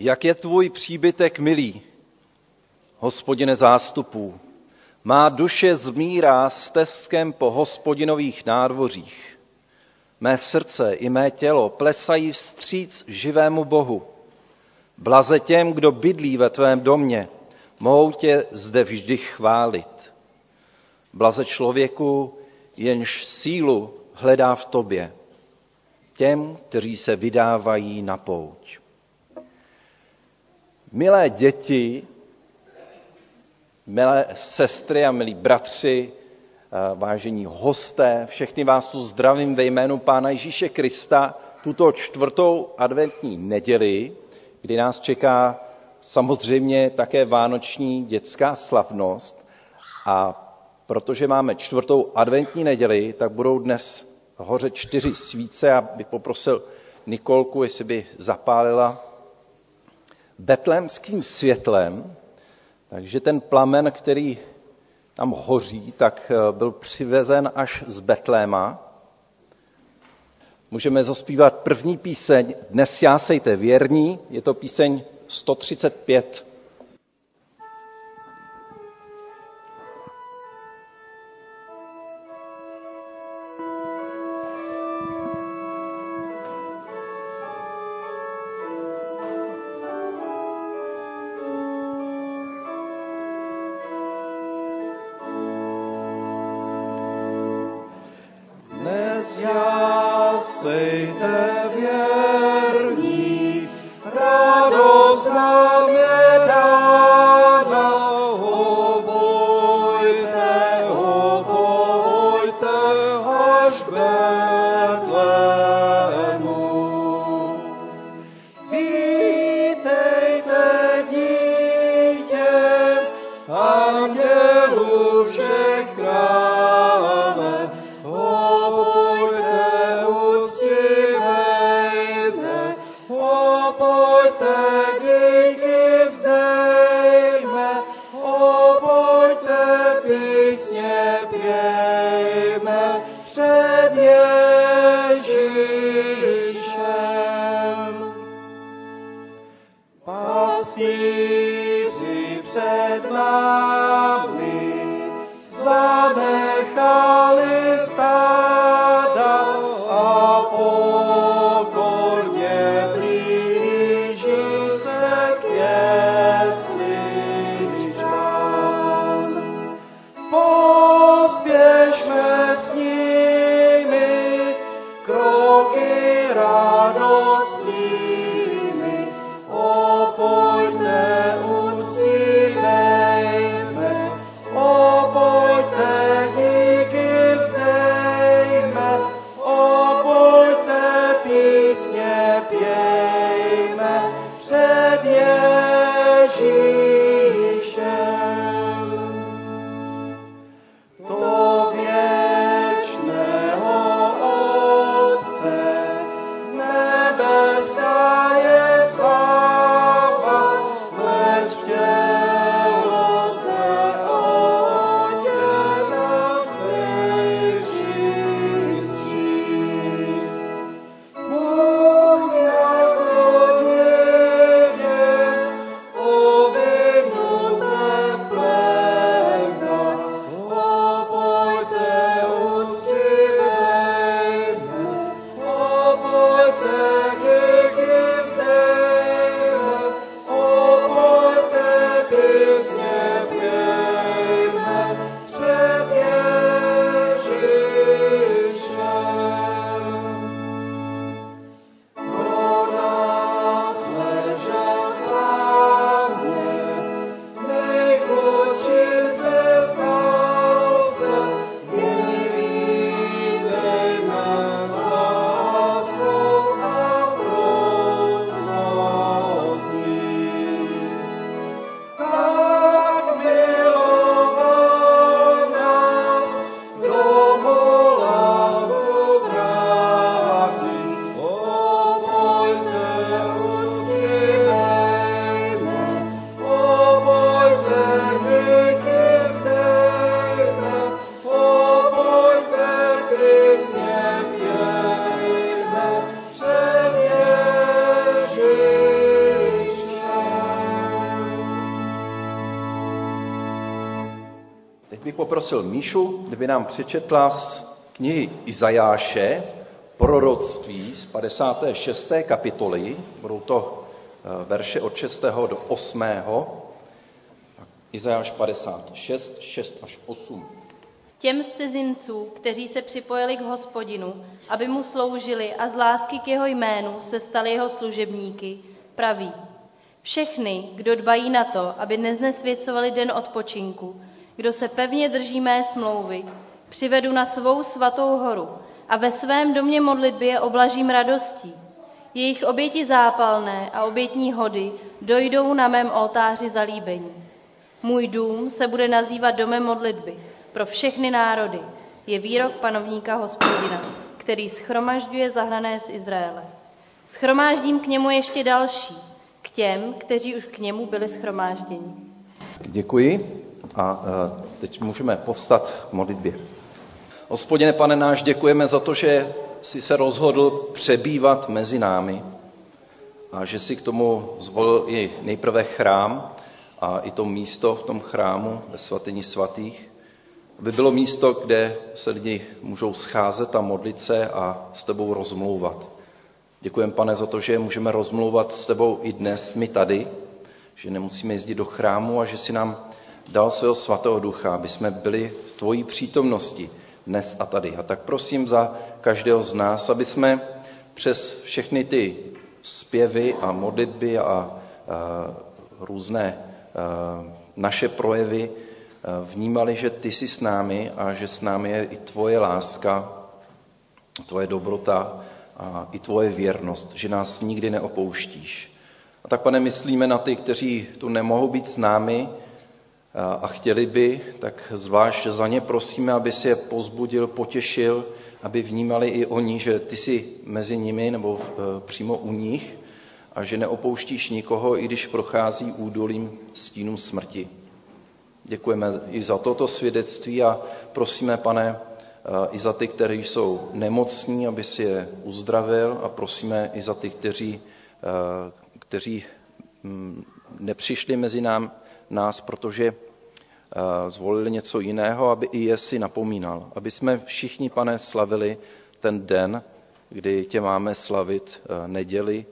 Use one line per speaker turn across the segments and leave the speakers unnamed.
Jak je tvůj příbytek milý, hospodine zástupů. Má duše zmírá stezkem po hospodinových nádvořích. Mé srdce i mé tělo plesají vstříc živému Bohu. Blaze těm, kdo bydlí ve tvém domě, mohou tě zde vždy chválit. Blaze člověku, jenž sílu hledá v tobě, těm, kteří se vydávají na pouť. Milé děti, milé sestry a milí bratři, eh, vážení hosté, všechny vás tu zdravím ve jménu Pána Ježíše Krista tuto čtvrtou adventní neděli, kdy nás čeká samozřejmě také vánoční dětská slavnost. A protože máme čtvrtou adventní neděli, tak budou dnes hořet čtyři svíce a bych poprosil Nikolku, jestli by zapálila betlémským světlem, takže ten plamen, který tam hoří, tak eh, byl přivezen až z Betléma. Můžeme zaspívat první píseň Dnes jásejte věrní, je to píseň 135.
poprosil Míšu, kdyby nám přečetla z knihy Izajáše, proroctví z 56. kapitoly, budou to eh, verše od 6. do 8. Izajáš 56, 6 až 8.
Těm z cizinců, kteří se připojili k hospodinu, aby mu sloužili a z lásky k jeho jménu se stali jeho služebníky, praví. Všechny, kdo dbají na to, aby neznesvěcovali den odpočinku, kdo se pevně drží mé smlouvy, přivedu na svou svatou horu a ve svém domě modlitby je oblažím radostí. Jejich oběti zápalné a obětní hody dojdou na mém oltáři zalíbení. Můj dům se bude nazývat domem modlitby pro všechny národy. Je výrok panovníka hospodina, který schromažďuje zahrané z Izraele. Schromáždím k němu ještě další, k těm, kteří už k němu byli schromážděni.
Děkuji a e, teď můžeme povstat k modlitbě. Hospodine, pane náš, děkujeme za to, že jsi se rozhodl přebývat mezi námi a že si k tomu zvolil i nejprve chrám a i to místo v tom chrámu ve svatyni svatých, aby bylo místo, kde se lidi můžou scházet a modlit se a s tebou rozmlouvat. Děkujeme, pane, za to, že můžeme rozmlouvat s tebou i dnes, my tady, že nemusíme jezdit do chrámu a že si nám dal svého svatého ducha, aby jsme byli v tvojí přítomnosti dnes a tady. A tak prosím za každého z nás, aby jsme přes všechny ty zpěvy a modlitby a, a různé a, naše projevy vnímali, že ty jsi s námi a že s námi je i tvoje láska, tvoje dobrota a i tvoje věrnost, že nás nikdy neopouštíš. A tak, pane, myslíme na ty, kteří tu nemohou být s námi, a chtěli by, tak zvlášť za ně prosíme, aby si je pozbudil, potěšil, aby vnímali i oni, že ty jsi mezi nimi nebo e, přímo u nich a že neopouštíš nikoho, i když prochází údolím stínu smrti. Děkujeme i za toto svědectví a prosíme, pane, e, i za ty, kteří jsou nemocní, aby si je uzdravil a prosíme i za ty, kteří, e, kteří mm, nepřišli mezi nám, nás, protože zvolili něco jiného, aby i je si napomínal. Aby jsme všichni, pane, slavili ten den, kdy tě máme slavit eh, neděli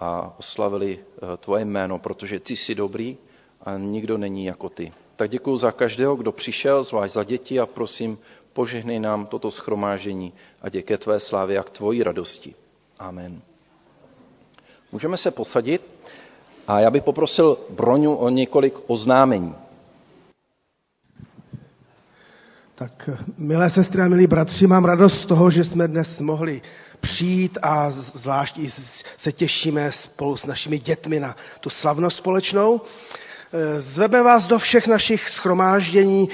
a oslavili eh, tvoje jméno, protože ty jsi dobrý a nikdo není jako ty. Tak děkuji za každého, kdo přišel, zvlášť za děti a prosím, požehnej nám toto schromážení a děke tvé slávy a k tvojí radosti. Amen. Můžeme se posadit a já bych poprosil Broňu o několik oznámení.
Tak, milé sestry a milí bratři, mám radost z toho, že jsme dnes mohli přijít a zvlášť se těšíme spolu s našimi dětmi na tu slavnost společnou. Zveme vás do všech našich schromáždění.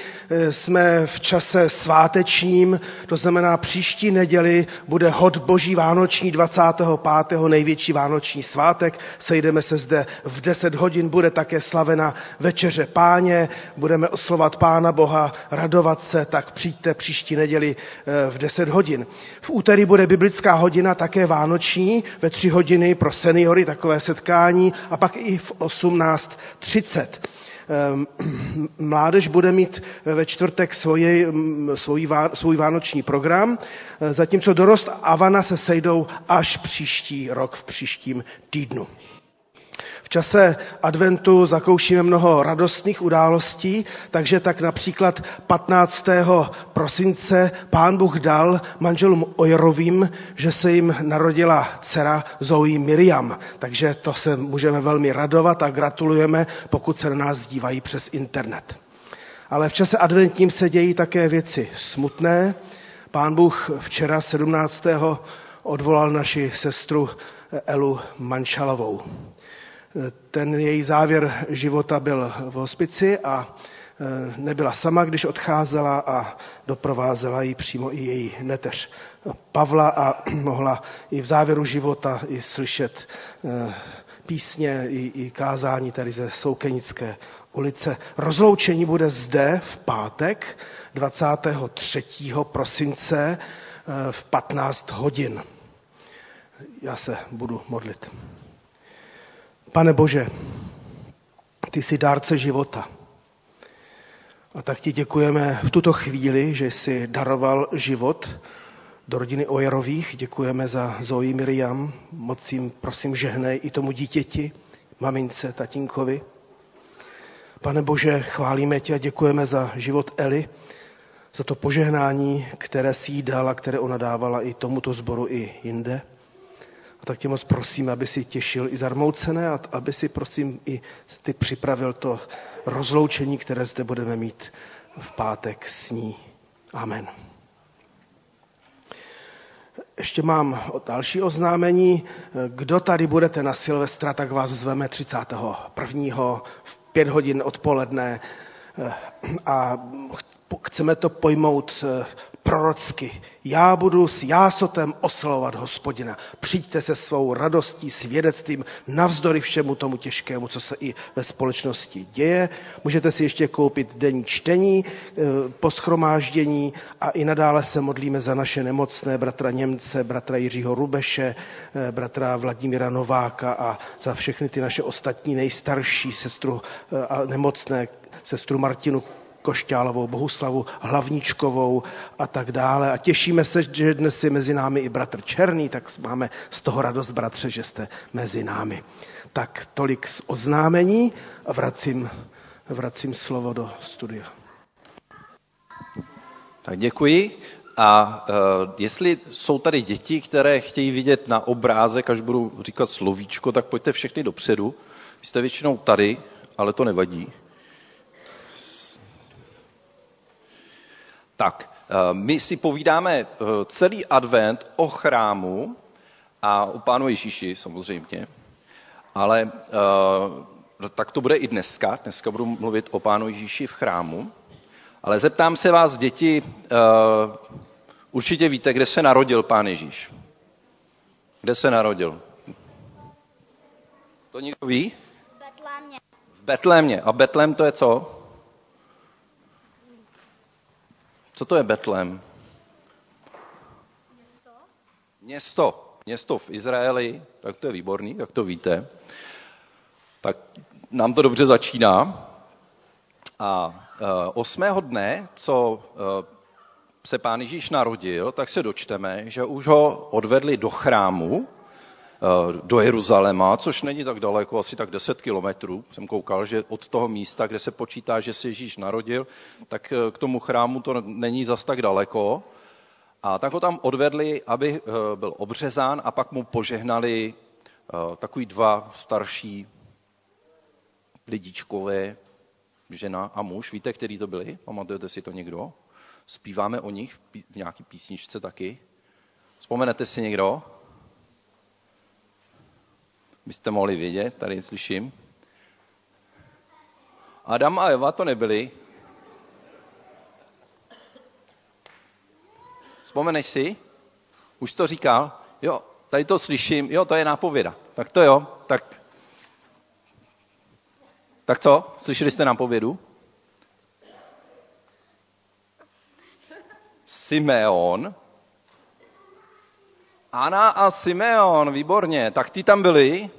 Jsme v čase svátečním, to znamená příští neděli bude hod Boží Vánoční 25. největší Vánoční svátek. Sejdeme se zde v 10 hodin, bude také slavena večeře páně, budeme oslovat Pána Boha, radovat se, tak přijďte příští neděli eh, v 10 hodin. V úterý bude biblická hodina také vánoční, ve 3 hodiny pro seniory takové setkání a pak i v 18.30 let. Ehm, mládež bude mít ve čtvrtek svoji, svůj, svůj vánoční program, zatímco dorost Avana se sejdou až příští rok v příštím týdnu. V čase adventu zakoušíme mnoho radostných událostí, takže tak například 15. prosince pán Bůh dal manželům Ojerovým, že se jim narodila dcera Zoe Miriam. Takže to se můžeme velmi radovat a gratulujeme, pokud se na nás dívají přes internet. Ale v čase adventním se dějí také věci smutné. Pán Bůh včera 17. odvolal naši sestru Elu Manšalovou. Ten její závěr života byl v hospici a e, nebyla sama, když odcházela a doprovázela ji přímo i její neteř Pavla a mohla i v závěru života i slyšet e, písně i, i kázání tady ze Soukenické ulice. Rozloučení bude zde v pátek 23. prosince e, v 15 hodin. Já se budu modlit. Pane Bože, ty jsi dárce života. A tak ti děkujeme v tuto chvíli, že jsi daroval život do rodiny Ojerových. Děkujeme za Zoe Miriam. Moc jim, prosím, žehnej i tomu dítěti, mamince, tatínkovi. Pane Bože, chválíme tě a děkujeme za život Eli, za to požehnání, které si jí dala, které ona dávala i tomuto sboru, i jinde. Tak tě moc prosím, aby si těšil i zarmoucené a aby si prosím i ty připravil to rozloučení, které zde budeme mít v pátek s ní. Amen. Ještě mám další oznámení. Kdo tady budete na Silvestra, tak vás zveme 31. v pět hodin odpoledne a chceme to pojmout eh, prorocky. Já budu s jásotem oslavovat hospodina. Přijďte se svou radostí, svědectvím, navzdory všemu tomu těžkému, co se i ve společnosti děje. Můžete si ještě koupit denní čtení eh, po schromáždění a i nadále se modlíme za naše nemocné, bratra Němce, bratra Jiřího Rubeše, eh, bratra Vladimíra Nováka a za všechny ty naše ostatní nejstarší sestru a nemocné, sestru Martinu Košťálovou, Bohuslavu Hlavníčkovou a tak dále. A těšíme se, že dnes je mezi námi i bratr Černý, tak máme z toho radost, bratře, že jste mezi námi. Tak tolik z oznámení a vracím, vracím slovo do studia.
Tak děkuji. A uh, jestli jsou tady děti, které chtějí vidět na obrázek, až budu říkat slovíčko, tak pojďte všechny dopředu. Vy jste většinou tady, ale to nevadí. Tak, eh, my si povídáme eh, celý advent o chrámu a o Pánu Ježíši samozřejmě, ale eh, tak to bude i dneska. Dneska budu mluvit o Pánu Ježíši v chrámu. Ale zeptám se vás, děti, určitě víte, kde se narodil Pán Ježíš. Kde se narodil? To někdo ví?
V Betlémě.
V Betlémě. A Betlém to je co? Co to je Betlem? Město. Město. Město v Izraeli. Tak to je výborný, jak to víte. Tak nám to dobře začíná. A e, osmého dne, co e, se pán Ježíš narodil, tak se dočteme, že už ho odvedli do chrámu, do Jeruzaléma, což není tak daleko, asi tak 10 kilometrů. Jsem koukal, že od toho místa, kde se počítá, že se Ježíš narodil, tak k tomu chrámu to není zas tak daleko. A tak ho tam odvedli, aby byl obřezán a pak mu požehnali takový dva starší lidičkové, žena a muž. Víte, který to byli? Pamatujete si to někdo? Zpíváme o nich v nějaký písničce taky. Vzpomenete si někdo? Byste mohli vědět, tady slyším. Adam a Eva to nebyli. Vzpomeneš si? Už to říkal? Jo, tady to slyším. Jo, to je nápověda. Tak to jo. Tak, tak co? Slyšeli jste nápovědu? Simeon. Ana a Simeon, výborně. Tak ty tam byli,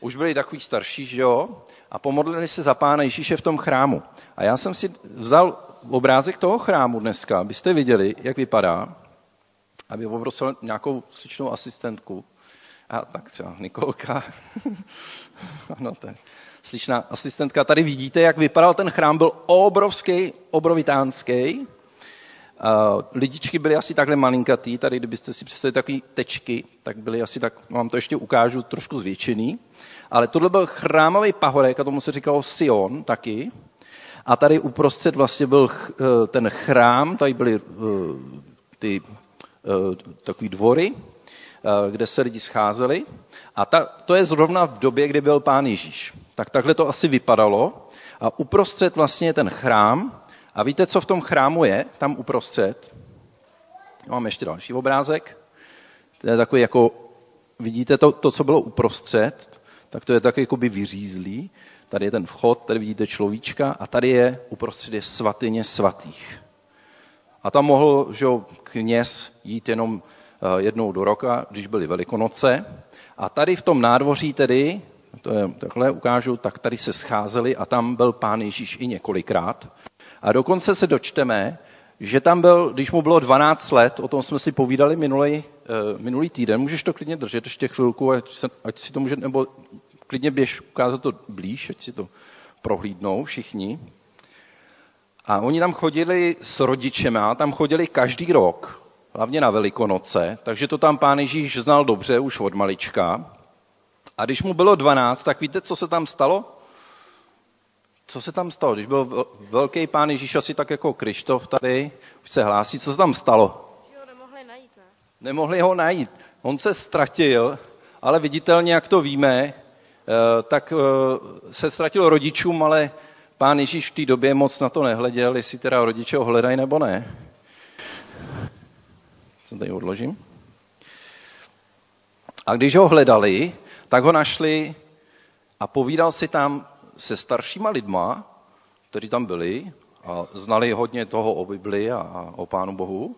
už byli takový starší, že jo? A pomodlili se za pána Ježíše v tom chrámu. A já jsem si vzal obrázek toho chrámu dneska, abyste viděli, jak vypadá. Aby poprosil nějakou sličnou asistentku. A tak třeba Nikolka. ano, to sličná asistentka. Tady vidíte, jak vypadal ten chrám. Byl obrovský, obrovitánský lidičky byly asi takhle malinkatý, tady kdybyste si představili takové tečky, tak byly asi tak, vám to ještě ukážu, trošku zvětšený. Ale tohle byl chrámový pahorek a tomu se říkalo Sion taky. A tady uprostřed vlastně byl eh, ten chrám, tady byly eh, ty eh, takový dvory, kde se lidi scházeli. A ta, to je zrovna v době, kdy byl pán Ježíš. Tak takhle to asi vypadalo. A uprostřed vlastně ten chrám, a víte, co v tom chrámu je, tam uprostřed? Mám ještě další obrázek. To je takový jako, vidíte to, to co bylo uprostřed, tak to je tak jakoby vyřízlý. Tady je ten vchod, tady vidíte človíčka a tady je uprostřed je svatyně svatých. A tam mohl že kněz jít jenom eh, jednou do roka, když byly velikonoce. A tady v tom nádvoří tedy, to je takhle ukážu, tak tady se scházeli a tam byl pán Ježíš i několikrát. A dokonce se dočteme, že tam byl, když mu bylo 12 let, o tom jsme si povídali minulý, uh, minulý týden, můžeš to klidně držet ještě chvilku, ať, se, ať si to může, nebo klidně běž ukázat to blíž, ať si to prohlídnou všichni. A oni tam chodili s rodičema, tam chodili každý rok, hlavně na Velikonoce, takže to tam pán Ježíš znal dobře už od malička. A když mu bylo 12, tak víte, co se tam stalo? Co se tam stalo? Když byl velký pán Ježíš asi tak jako Krištof tady, už se hlásí, co se tam stalo?
Že ho nemohli najít, ne?
Nemohli ho najít. On se ztratil, ale viditelně, jak to víme, eh, tak eh, se ztratil rodičům, ale pán Ježíš v té době moc na to nehleděl, jestli teda rodiče ho hledají nebo ne. Co tady odložím? A když ho hledali, tak ho našli a povídal si tam se staršíma lidma, kteří tam byli a znali hodně toho o Bibli a o Pánu Bohu.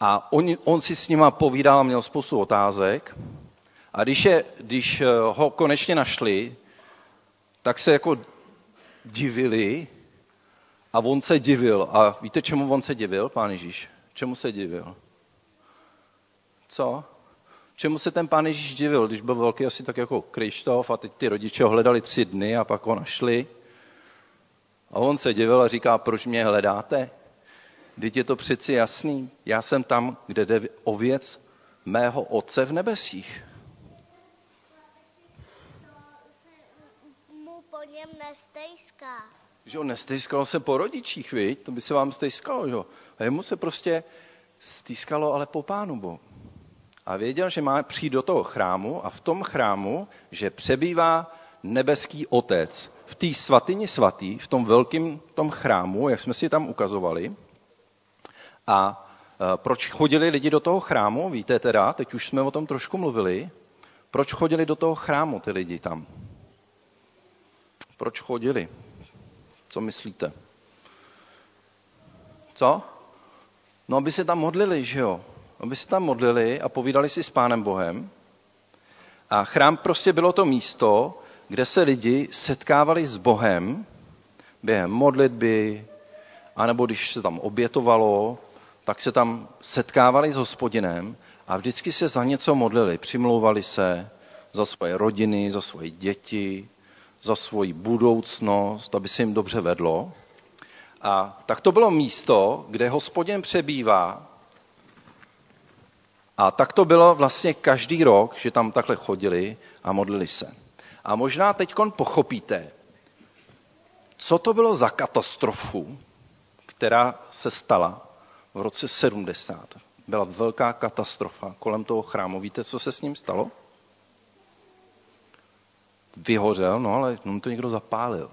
A on, on si s nima povídal měl spoustu otázek. A když, je, když eh, ho konečně našli, tak se jako divili a on se divil. A víte, čemu on se divil, pán Ježíš? Čemu se divil? Co? Čemu se ten pán Ježíš divil, když byl velký asi tak jako Krištof a teď ty rodiče ho hledali tři dny a pak ho našli. A on se divil a říká, proč mě hledáte? Teď je to přeci jasný. Já jsem tam, kde jde o věc mého otce v nebesích.
mu po něm nestejská.
Že on nestejskalo se po rodičích, viď? To by se vám stejskalo, že? A jemu se prostě stýskalo ale po pánu Bohu a věděl, že má přijít do toho chrámu a v tom chrámu, že přebývá nebeský otec v té svatyni svatý, v tom velkém tom chrámu, jak jsme si tam ukazovali. A e, proč chodili lidi do toho chrámu? Víte teda, teď už jsme o tom trošku mluvili. Proč chodili do toho chrámu ty lidi tam? Proč chodili? Co myslíte? Co? No, aby se tam modlili, že jo? Aby se tam modlili a povídali si s Pánem Bohem. A chrám prostě bylo to místo, kde se lidi setkávali s Bohem během modlitby, anebo když se tam obětovalo, tak se tam setkávali s hospodinem a vždycky se za něco modlili. Přimlouvali se za svoje rodiny, za svoje děti, za svoji budoucnost, aby se jim dobře vedlo. A tak to bylo místo, kde hospodin přebývá a tak to bylo vlastně každý rok, že tam takhle chodili a modlili se. A možná teď pochopíte, co to bylo za katastrofu, která se stala v roce 70. Byla velká katastrofa kolem toho chrámu. Víte, co se s ním stalo? Vyhořel, no ale on to někdo zapálil.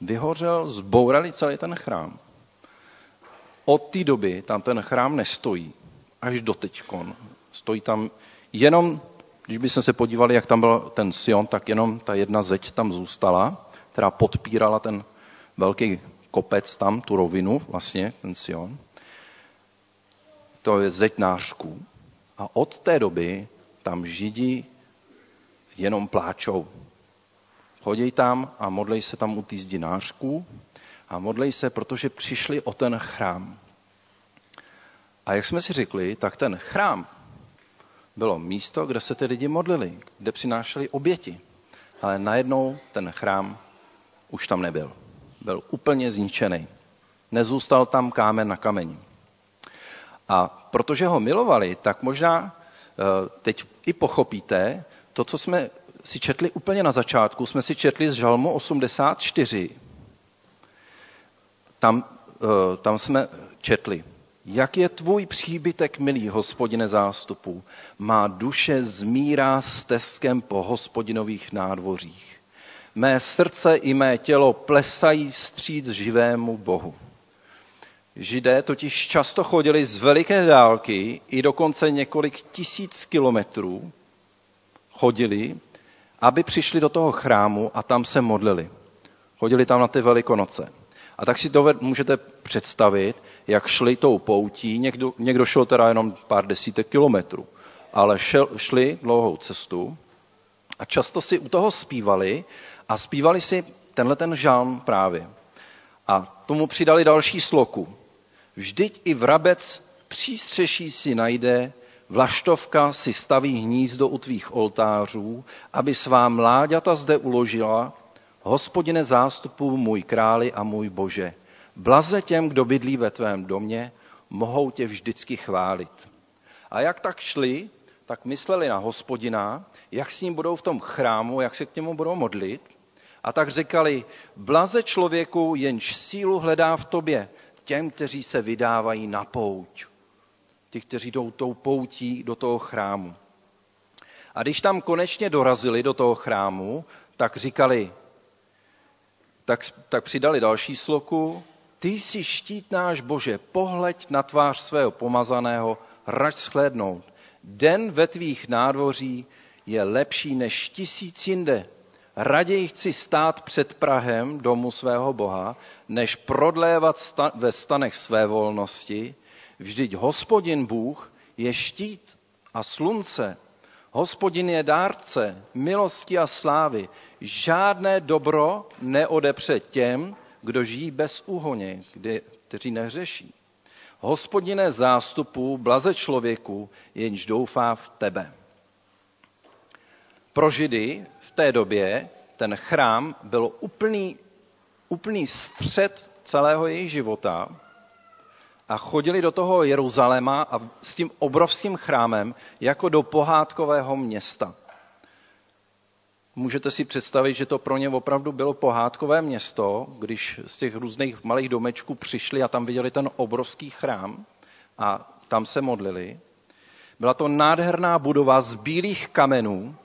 Vyhořel, zbourali celý ten chrám. Od té doby tam ten chrám nestojí až do teďkon. Stojí tam jenom, když bychom se podívali, jak tam byl ten Sion, tak jenom ta jedna zeď tam zůstala, která podpírala ten velký kopec tam, tu rovinu, vlastně ten Sion. To je zeď nářků. A od té doby tam Židi jenom pláčou. Chodí tam a modlej se tam u té zdi nářků a modlej se, protože přišli o ten chrám. A jak jsme si řekli, tak ten chrám bylo místo, kde se ty lidi modlili, kde přinášeli oběti. Ale najednou ten chrám už tam nebyl. Byl úplně zničený. Nezůstal tam kámen na kameni. A protože ho milovali, tak možná eh, teď i pochopíte to, co jsme si četli úplně na začátku. Jsme si četli z Žalmu 84. Tam, eh, tam jsme četli. Jak je tvůj příbytek, milý hospodine zástupů? Má duše zmírá stezkem po hospodinových nádvořích. Mé srdce i mé tělo plesají vstříc živému Bohu. Židé totiž často chodili z veliké dálky, i dokonce několik tisíc kilometrů chodili, aby přišli do toho chrámu a tam se modlili. Chodili tam na ty velikonoce. A tak si to můžete představit, jak šli tou poutí. Někdo, někdo šel teda jenom pár desítek kilometrů, ale šel, šli dlouhou cestu a často si u toho zpívali a zpívali si tenhle ten žalm právě. A tomu přidali další sloku. Vždyť i vrabec přístřeší si najde, vlaštovka si staví hnízdo u tvých oltářů, aby svá mláďata zde uložila, hospodine zástupu můj králi a můj bože. Blaze těm, kdo bydlí ve tvém domě, mohou tě vždycky chválit. A jak tak šli, tak mysleli na hospodina, jak s ním budou v tom chrámu, jak se k němu budou modlit. A tak říkali, blaze člověku, jenž sílu hledá v tobě, těm, kteří se vydávají na pouť. Ti, kteří jdou tou poutí do toho chrámu. A když tam konečně dorazili do toho chrámu, tak říkali, tak, tak přidali další sloku, ty jsi štít náš Bože, pohleď na tvář svého pomazaného, rač shlédnout. Den ve tvých nádvoří je lepší než tisíc jinde. Raději chci stát před Prahem domu svého Boha, než prodlévat sta- ve stanech své volnosti. Vždyť hospodin Bůh je štít a slunce. Hospodin je dárce milosti a slávy. Žádné dobro neodepře těm, kdo žijí bez úhoně, kteří neřeší. Hospodine zástupu, blaze člověku, jenž doufá v tebe. Pro Židy v té době ten chrám byl úplný, úplný střed celého jejich života a chodili do toho Jeruzaléma a s tím obrovským chrámem jako do pohádkového města. Můžete si představit, že to pro ně opravdu bylo pohádkové město, když z těch různých malých domečků přišli a tam viděli ten obrovský chrám a tam se modlili. Byla to nádherná budova z bílých kamenů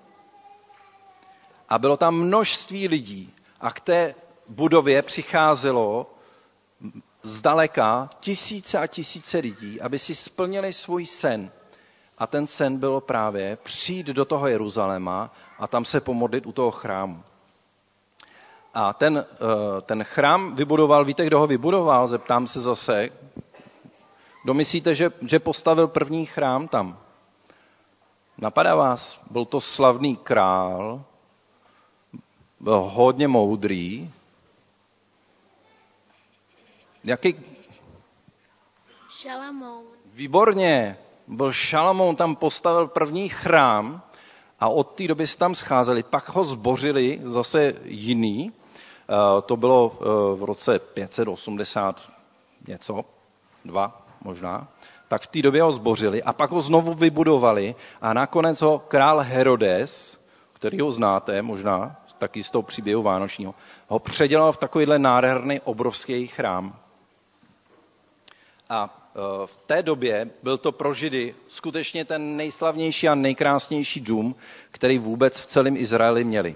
a bylo tam množství lidí a k té budově přicházelo zdaleka tisíce a tisíce lidí, aby si splnili svůj sen. A ten sen bylo právě přijít do toho Jeruzaléma a tam se pomodlit u toho chrámu. A ten, eh, ten chrám vybudoval, víte, kdo ho vybudoval? Zeptám se zase. Kdo myslíte, že, že postavil první chrám tam? Napadá vás? Byl to slavný král, byl hodně moudrý. Jaký?
Šalamoun.
Výborně. Byl Šalamoun, tam postavil první chrám a od té doby se tam scházeli. Pak ho zbořili zase jiný. Eh, to bylo eh, v roce 580 něco, dva možná. Tak v té době ho zbořili a pak ho znovu vybudovali a nakonec ho král Herodes, který ho znáte možná, taky z toho příběhu Vánočního, ho předělal v takovýhle nádherný obrovský chrám. A e, v té době byl to pro Židy skutečně ten nejslavnější a nejkrásnější dům, který vůbec v celém Izraeli měli.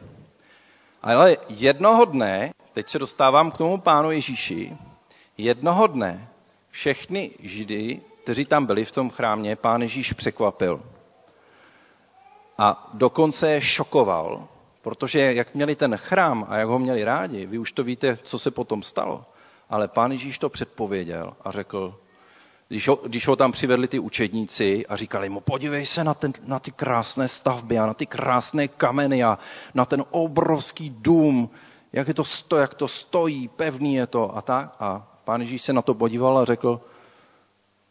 Ale jednoho dne, teď se dostávám k tomu pánu Ježíši, jednoho dne všechny Židy, kteří tam byli v tom chrámě, pán Ježíš překvapil. A dokonce je šokoval, protože jak měli ten chrám a jak ho měli rádi, vy už to víte, co se potom stalo, ale pán Ježíš to předpověděl a řekl, když ho, když ho tam přivedli ty učedníci a říkali mu, podívej se na, ten, na ty krásné stavby a na ty krásné kameny a na ten obrovský dům, jak, je to sto, jak to stojí, pevný je to a tak. A pán Ježíš se na to podíval a řekl,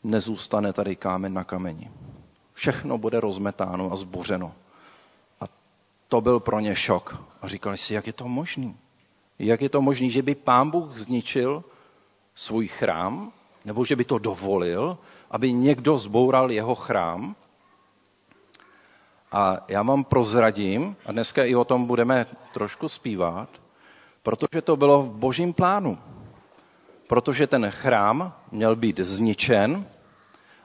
nezůstane tady kámen na kameni. Všechno bude rozmetáno a zbořeno. A to byl pro ně šok. A říkali si, jak je to možný? Jak je to možný, že by pán Bůh zničil svůj chrám, nebo že by to dovolil, aby někdo zboural jeho chrám. A já vám prozradím, a dneska i o tom budeme trošku zpívat, protože to bylo v božím plánu. Protože ten chrám měl být zničen,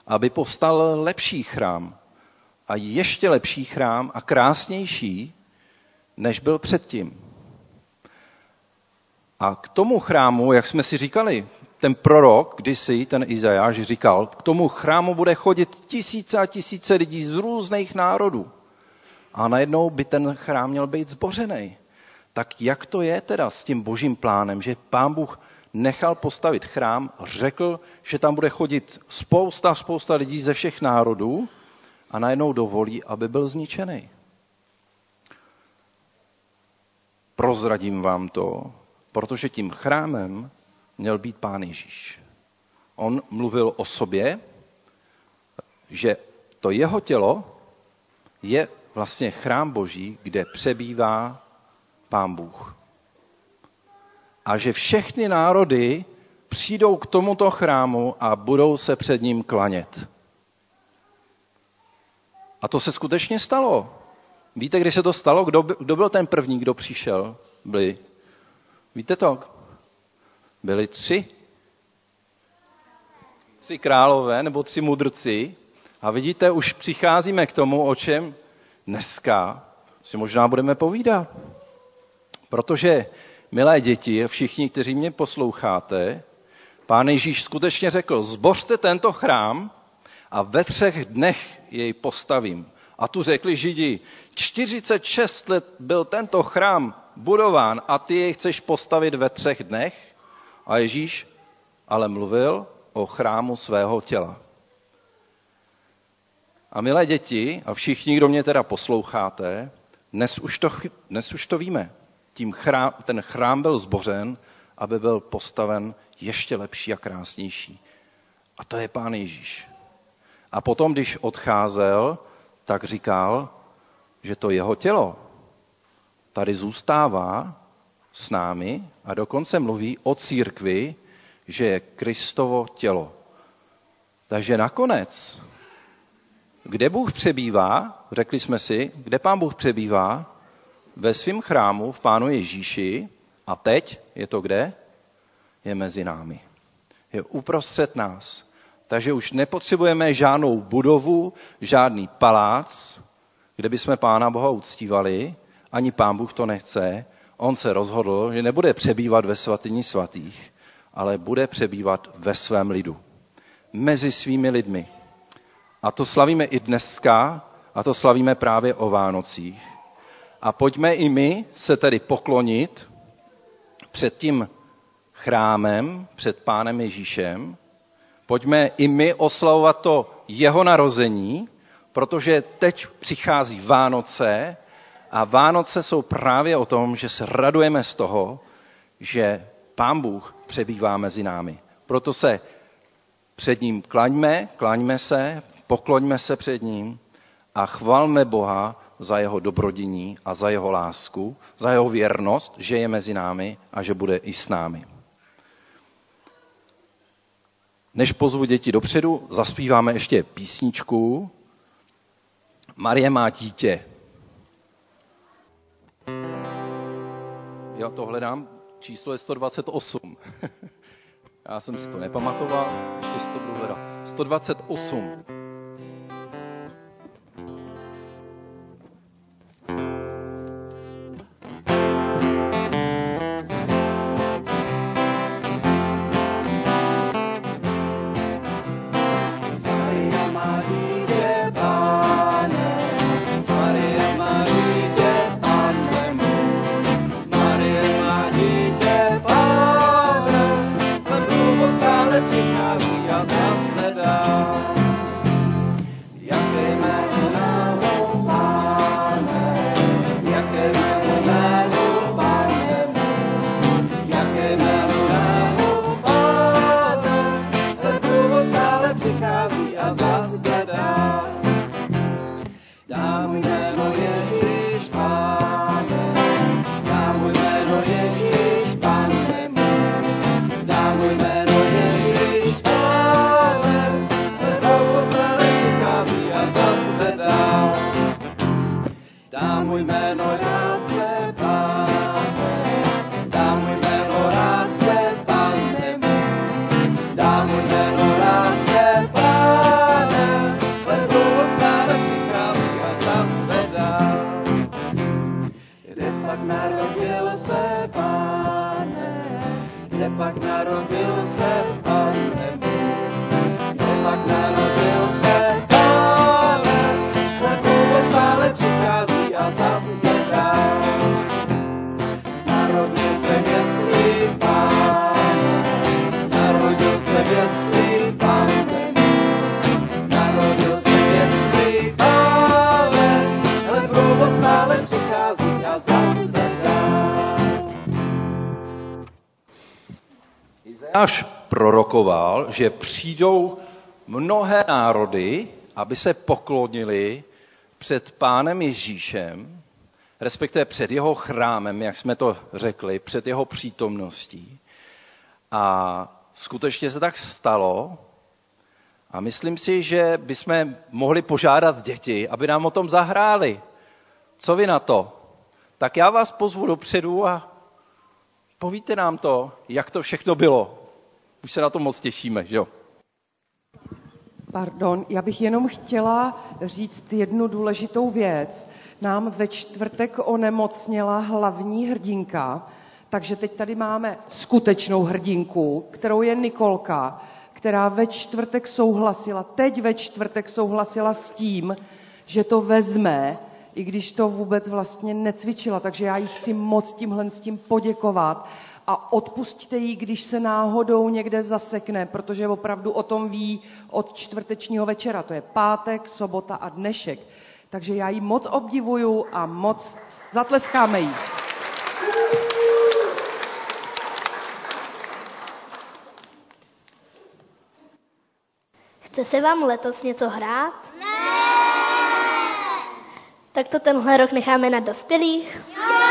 aby povstal lepší chrám. A ještě lepší chrám a krásnější, než byl předtím. A k tomu chrámu, jak jsme si říkali, ten prorok, kdysi, ten Izajáš říkal, k tomu chrámu bude chodit tisíce a tisíce lidí z různých národů. A najednou by ten chrám měl být zbořený. Tak jak to je teda s tím božím plánem, že pán Bůh nechal postavit chrám, řekl, že tam bude chodit spousta, spousta lidí ze všech národů a najednou dovolí, aby byl zničený. Prozradím vám to, protože tím chrámem měl být Pán Ježíš. On mluvil o sobě, že to jeho tělo je vlastně chrám Boží, kde přebývá Pán Bůh. A že všechny národy přijdou k tomuto chrámu a budou se před ním klanět. A to se skutečně stalo. Víte, kdy se to stalo? Kdo, kdo byl ten první, kdo přišel? Byli. Víte to? Byli tři. Tři králové nebo tři mudrci. A vidíte, už přicházíme k tomu, o čem dneska si možná budeme povídat. Protože, milé děti, všichni, kteří mě posloucháte, pán Ježíš skutečně řekl, zbořte tento chrám a ve třech dnech jej postavím. A tu řekli Židi, 46 let byl tento chrám budován a ty jej chceš postavit ve třech dnech? A Ježíš ale mluvil o chrámu svého těla. A milé děti, a všichni, kdo mě teda posloucháte, dnes už to, dnes už to víme. Tím chrám, ten chrám byl zbořen, aby byl postaven ještě lepší a krásnější. A to je Pán Ježíš. A potom, když odcházel, tak říkal, že to jeho tělo tady zůstává s námi a dokonce mluví o církvi, že je Kristovo tělo. Takže nakonec, kde Bůh přebývá, řekli jsme si, kde pán Bůh přebývá, ve svém chrámu v pánu Ježíši a teď je to kde? Je mezi námi. Je uprostřed nás. Takže už nepotřebujeme žádnou budovu, žádný palác, kde bychom Pána Boha uctívali, ani Pán Bůh to nechce. On se rozhodl, že nebude přebývat ve svatyni svatých, ale bude přebývat ve svém lidu. Mezi svými lidmi. A to slavíme i dneska, a to slavíme právě o Vánocích. A pojďme i my se tedy poklonit před tím chrámem, před Pánem Ježíšem, Pojďme i my oslavovat to jeho narození, protože teď přichází Vánoce a Vánoce jsou právě o tom, že se radujeme z toho, že Pán Bůh přebývá mezi námi. Proto se před ním klaňme, klaňme se, pokloňme se před ním a chvalme Boha za jeho dobrodiní a za jeho lásku, za jeho věrnost, že je mezi námi a že bude i s námi. Než pozvu děti dopředu, zaspíváme ještě písničku. Marie má dítě. Já to hledám, číslo je 128. Já jsem si to nepamatoval, ještě si to budu hledat. 128. prorokoval, že přijdou mnohé národy, aby se poklonili před pánem Ježíšem, respektive před jeho chrámem, jak jsme to řekli, před jeho přítomností. A skutečně se tak stalo. A myslím si, že bychom mohli požádat děti, aby nám o tom zahráli. Co vy na to? Tak já vás pozvu dopředu a povíte nám to, jak to všechno bylo. Už se na to moc těšíme, že jo?
Pardon, já bych jenom chtěla říct jednu důležitou věc. Nám ve čtvrtek onemocněla hlavní hrdinka, takže teď tady máme skutečnou hrdinku, kterou je Nikolka, která ve čtvrtek souhlasila, teď ve čtvrtek souhlasila s tím, že to vezme, i když to vůbec vlastně necvičila. Takže já jí chci moc tímhle s tím poděkovat a odpustte jí, když se náhodou někde zasekne, protože opravdu o tom ví od čtvrtečního večera. To je pátek, sobota a dnešek. Takže já ji moc obdivuju a moc zatleskáme jí.
Chce se vám letos něco hrát? Ne! Tak to tenhle rok necháme na dospělých? Jo!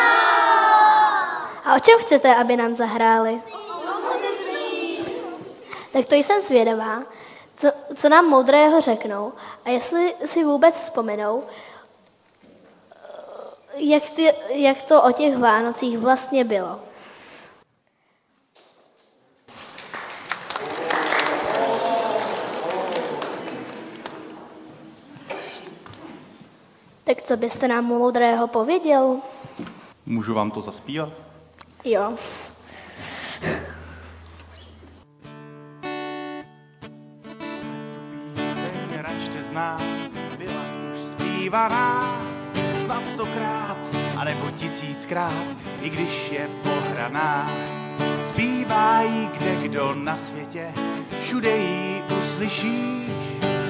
A o čem chcete, aby nám zahráli? Tak to jsem zvědavá, co, co nám moudrého řeknou a jestli si vůbec vzpomenou, jak, ty, jak to o těch Vánocích vlastně bylo. Tak co byste nám moudrého pověděl?
Můžu vám to zaspívat?
Jo.
Byla už zpívaná snad stokrát, anebo tisíckrát, i když je pohraná. Zpívá jí kde kdo na světě, všude ji uslyšíš,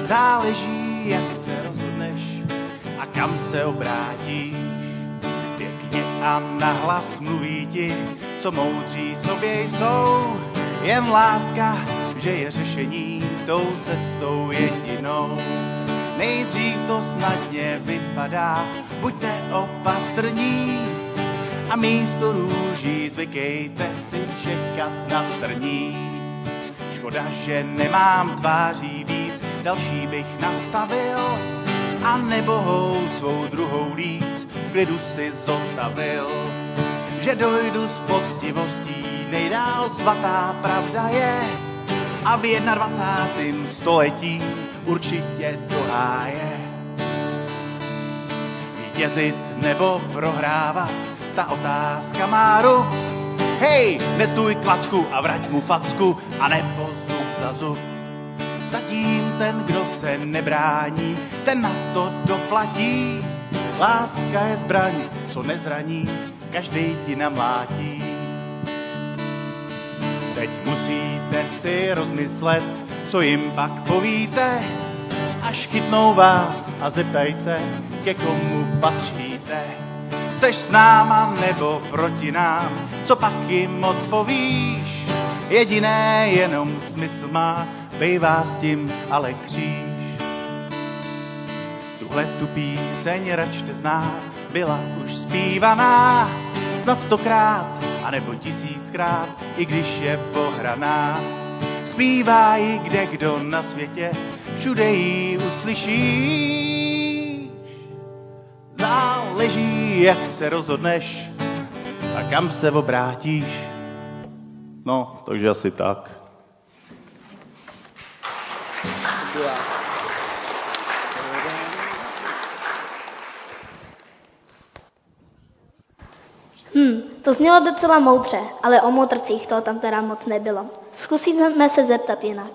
záleží, jak se rozhodneš a kam se obrátíš a nahlas mluví ti, co moudří sobě jsou. Jen láska, že je řešení tou cestou jedinou. Nejdřív to snadně vypadá, buďte opatrní a místo růží zvykejte si čekat na trní. Škoda, že nemám tváří víc, další bych nastavil a nebohou svou druhou líc klidu si zotavil, že dojdu s poctivostí nejdál svatá pravda je a v 21. století určitě do háje. Vítězit nebo prohrávat, ta otázka má rub. Hej, nestůj klacku a vrať mu facku a nebo zub za zub. Zatím ten, kdo se nebrání, ten na to doplatí. Láska je zbraň, co nezraní, každý ti namlátí. Teď musíte si rozmyslet, co jim pak povíte, až chytnou vás a zeptaj se, ke komu patříte. Seš s náma nebo proti nám, co pak jim odpovíš? Jediné jenom smysl má, bývá s tím ale kříž. Tuhle tu píseň račte znát, byla už zpívaná snad stokrát, anebo tisíckrát, i když je pohraná. Zpívá ji kde kdo na světě, všude ji uslyšíš. Záleží, jak se rozhodneš a kam se obrátíš. No, takže asi tak.
Děkujeme.
Hm, to znělo docela moudře, ale o motorcích to tam teda moc nebylo. Zkusíme se zeptat jinak.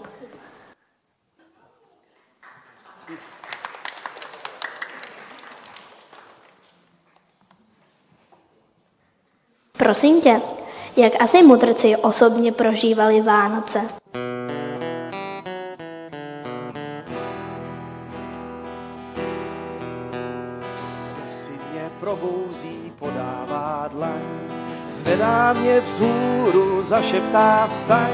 Prosím tě, jak asi mudrci osobně prožívali Vánoce?
Zvedá mě vzhůru, zašeptá vstaň,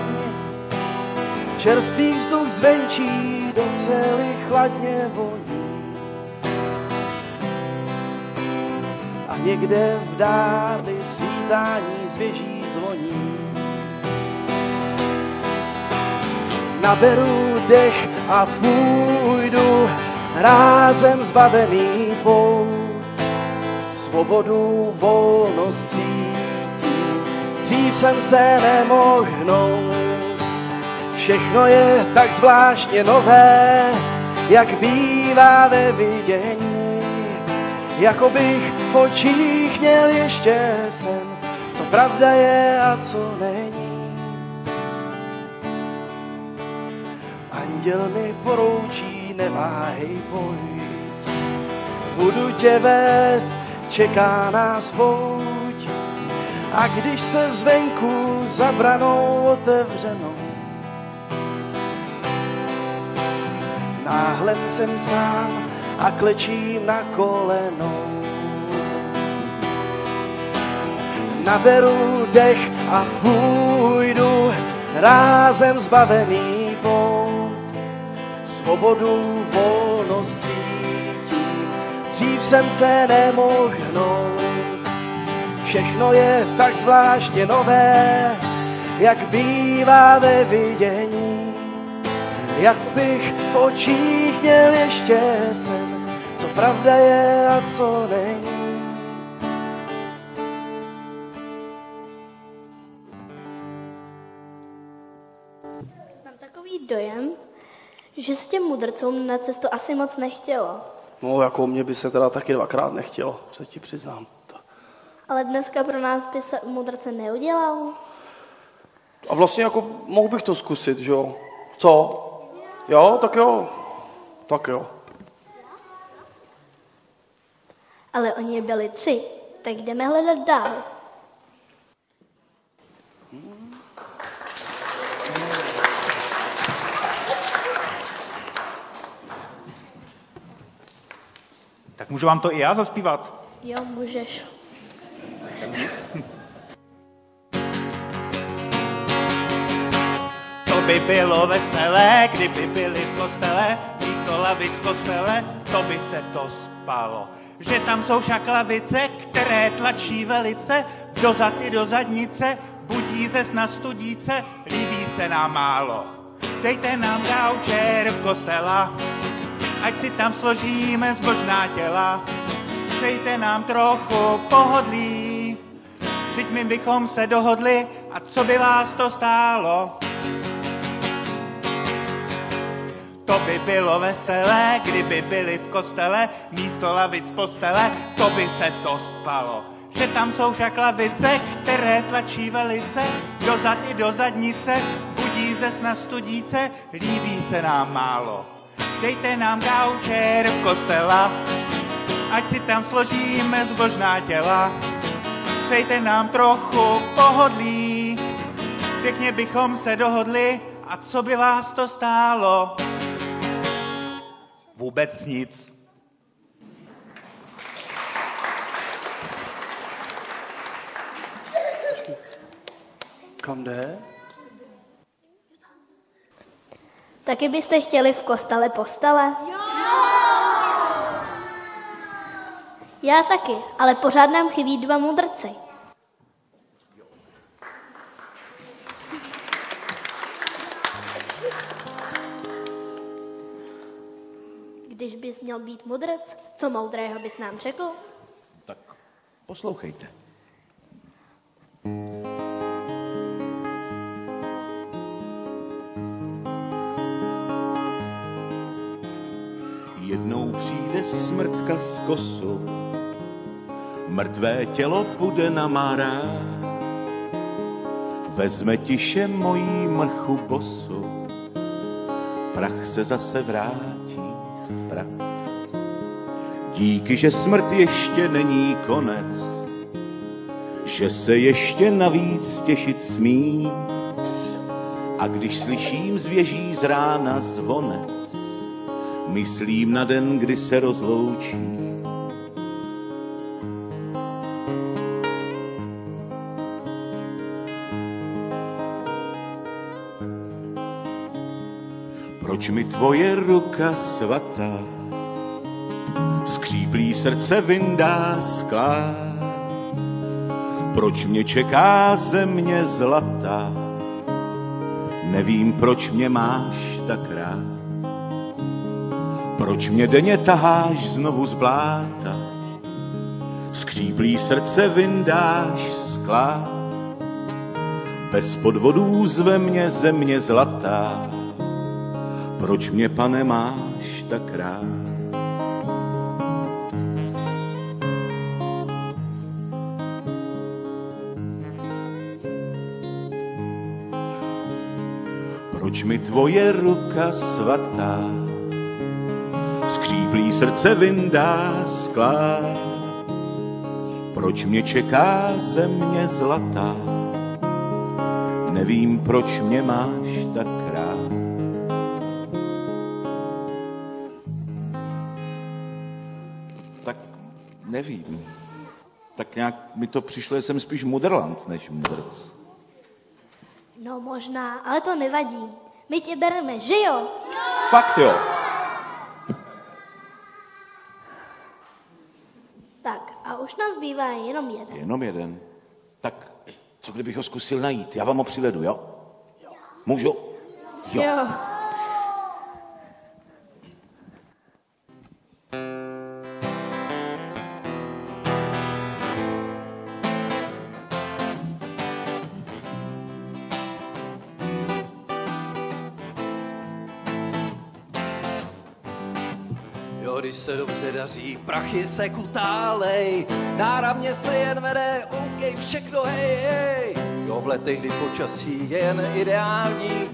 čerstvý vzduch zvenčí do celý chladně voní. A někde v dáli svítání zvěží zvoní. Naberu dech a půjdu rázem zbavený pout. Svobodu, volnost cítím, dřív jsem se nemohl hnout. Všechno je tak zvláštně nové, jak bývá ve vidění. Jako bych v očích měl ještě sen, co pravda je a co není. Anděl mi poroučí, neváhej, pojď. Budu tě vést, čeká nás pouť. A když se zvenku zabranou otevřenou, náhle jsem sám a klečím na kolenou. Naberu dech a půjdu rázem zbavený pout. Svobodu, volnost cítím, dřív jsem se nemohl hnout. Všechno je tak zvláštně nové, jak bývá ve vidění. Jak bych v očích měl ještě sen, co pravda je a co není.
Dojem, že s těm mudrcům na cestu asi moc nechtělo.
No, jako mě by se teda taky dvakrát nechtělo, se ti přiznám. To-
Ale dneska pro nás by se mudrce neudělal.
A vlastně jako mohl bych to zkusit, že jo? Co? Jo, tak jo. Tak jo.
Ale oni byli tři, tak jdeme hledat dál.
Tak můžu vám to i já zaspívat?
Jo, můžeš.
To by bylo veselé, kdyby byli v kostele, místo lavic v kostele, to by se to spalo. Že tam jsou však lavice, které tlačí velice, dozad i do zadnice, budí ze sna studíce, líbí se nám málo. Dejte nám gaučer v kostela, ať si tam složíme zbožná těla. Dejte nám trochu pohodlí, Vždyť my bychom se dohodli a co by vás to stálo? To by bylo veselé, kdyby byli v kostele, místo lavic postele, to by se to spalo. Že tam jsou však lavice, které tlačí velice, dozad i do zadnice, budí ze sna studíce, líbí se nám málo. Dejte nám gaučer v kostela, ať si tam složíme zbožná těla. Přejte nám trochu pohodlí, pěkně bychom se dohodli, a co by vás to stálo? Vůbec nic.
Kam jde?
Taky byste chtěli v kostele postele? Jo! Já taky, ale pořád nám chybí dva mudrci. Když bys měl být mudrc, co moudrého bys nám řekl?
Tak poslouchejte. Jednou smrtka s kosou, mrtvé tělo bude na mará. Vezme tiše mojí mrchu bosou, prach se zase vrátí v prach. Díky, že smrt ještě není konec, že se ještě navíc těšit smí. A když slyším z věží z rána zvonec, myslím na den, kdy se rozloučí. Proč mi tvoje ruka svatá skříplý srdce vyndá sklá? Proč mě čeká země zlatá? Nevím, proč mě máš tak rád. Proč mě denně taháš znovu z bláta? Skříplý srdce vyndáš sklá. Bez podvodů zve mě země zlatá. Proč mě, pane, máš tak rád? Proč mi tvoje ruka svatá skříplý srdce vyndá sklá? Proč mě čeká země zlatá? Nevím, proč mě máš tak rád. Tak nevím. Tak nějak mi to přišlo, že jsem spíš mudrland než mudrc.
No možná, ale to nevadí. My tě bereme, že jo?
Fakt jo.
Zbývá jenom jeden.
Jenom jeden. Tak co kdybych ho zkusil najít? Já vám ho přivedu, jo? Můžu? Jo.
jo.
Jo, daří, prachy se kutálej, náramně se jen vede, OK, všechno hej, hej. Jo, v letech, kdy počasí je jen ideální,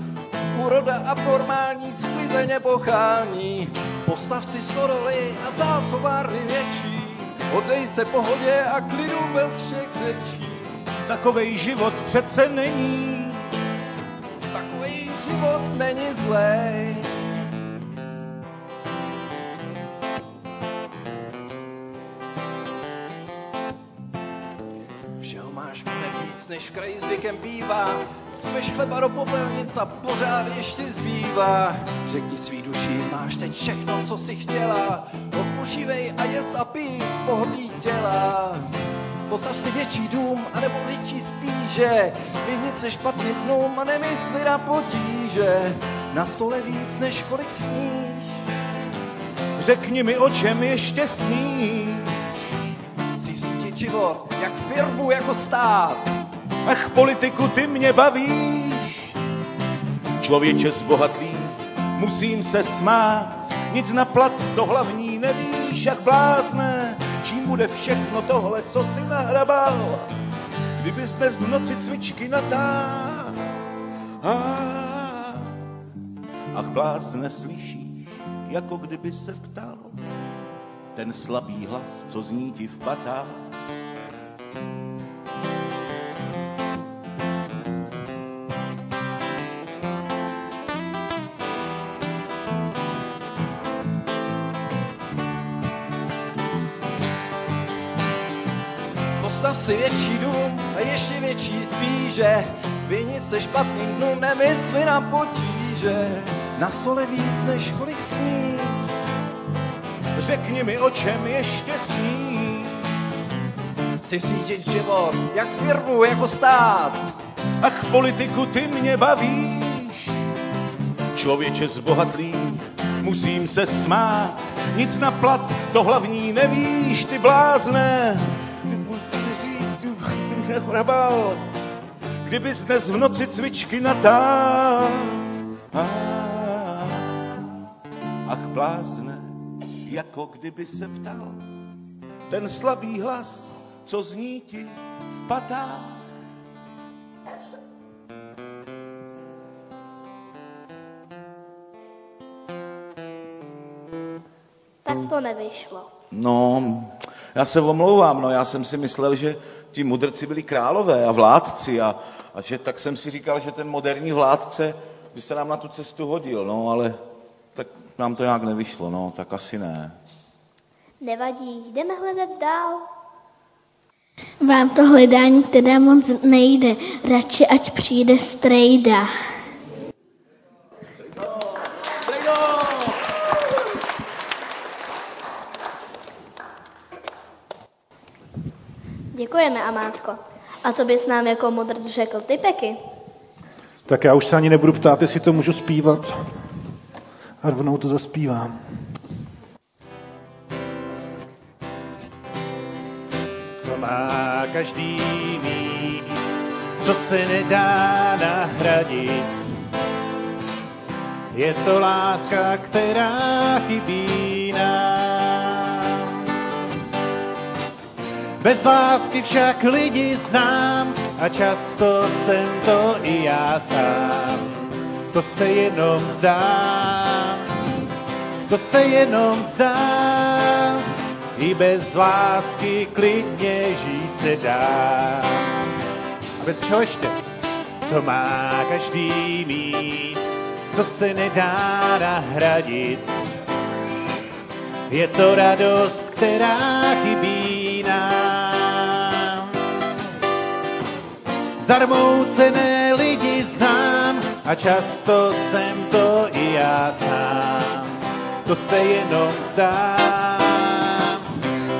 úroda abnormální, sklizeně pochální. Postav si storoly a zásobárny větší, oddej se pohodě a klidu bez všech řečí.
Takovej život přece není.
Takový život není zlej. Zvykem bývá. Cpeš chleba do popelnic a pořád ještě zbývá. Řekni svý duši, máš teď všechno, co si chtěla. Odpočívej a jes a pij pohodlí těla. Postav si větší dům, anebo větší spíše. Vyhni se špatným dnům a nemysli na potíže. Na stole víc, než kolik sníš.
Řekni mi, o čem ještě sní.
Chci řídit život, jak firmu, jako stát.
Ach, politiku, ty mě bavíš. Člověče zbohatlý, musím se smát. Nic na plat, to hlavní nevíš, jak blázne. Čím bude všechno tohle, co si nahrabal? Kdybys dnes v noci cvičky natáhl. Ach, blázne, slyšíš, jako kdyby se ptal. Ten slabý hlas, co zní ti v patách.
Si větší dům a ještě větší spíže. Vyni se špatným dnům, nemysli na potíže. Na stole víc, než kolik sní.
Řekni mi, o čem ještě sní.
Chci řídit život, jak firmu, jako stát.
Ach, politiku, ty mě bavíš. Člověče zbohatlý, musím se smát. Nic na plat, to hlavní nevíš, ty blázne. Nehrabal. Kdybys dnes v noci cvičky natál. Ach, blázne, jako kdyby se ptal. Ten slabý hlas, co zní ti v patách.
Tak to nevyšlo.
No, já se omlouvám, no, já jsem si myslel, že ti mudrci byli králové a vládci a, a že tak jsem si říkal, že ten moderní vládce by se nám na tu cestu hodil, no, ale tak nám to nějak nevyšlo, no, tak asi ne.
Nevadí, jdeme hledat dál.
Vám to hledání teda moc nejde. Radši ať přijde strejda.
Děkujeme, Amátko. A co bys nám jako mudrc řekl ty, Peky?
Tak já už se ani nebudu ptát, jestli to můžu zpívat. A rovnou to zaspívám.
Co má každý mít, co se nedá nahradit. Je to láska, která chybí Bez lásky však lidi znám a často jsem to i já sám. To se jenom zdá, to se jenom zdá, i bez lásky klidně žít se dá. A bez čeho ještě? Co má každý mít, co se nedá nahradit. Je to radost, která chybí Zarmoucené lidi znám a často jsem to i já sám. To se jenom zdá,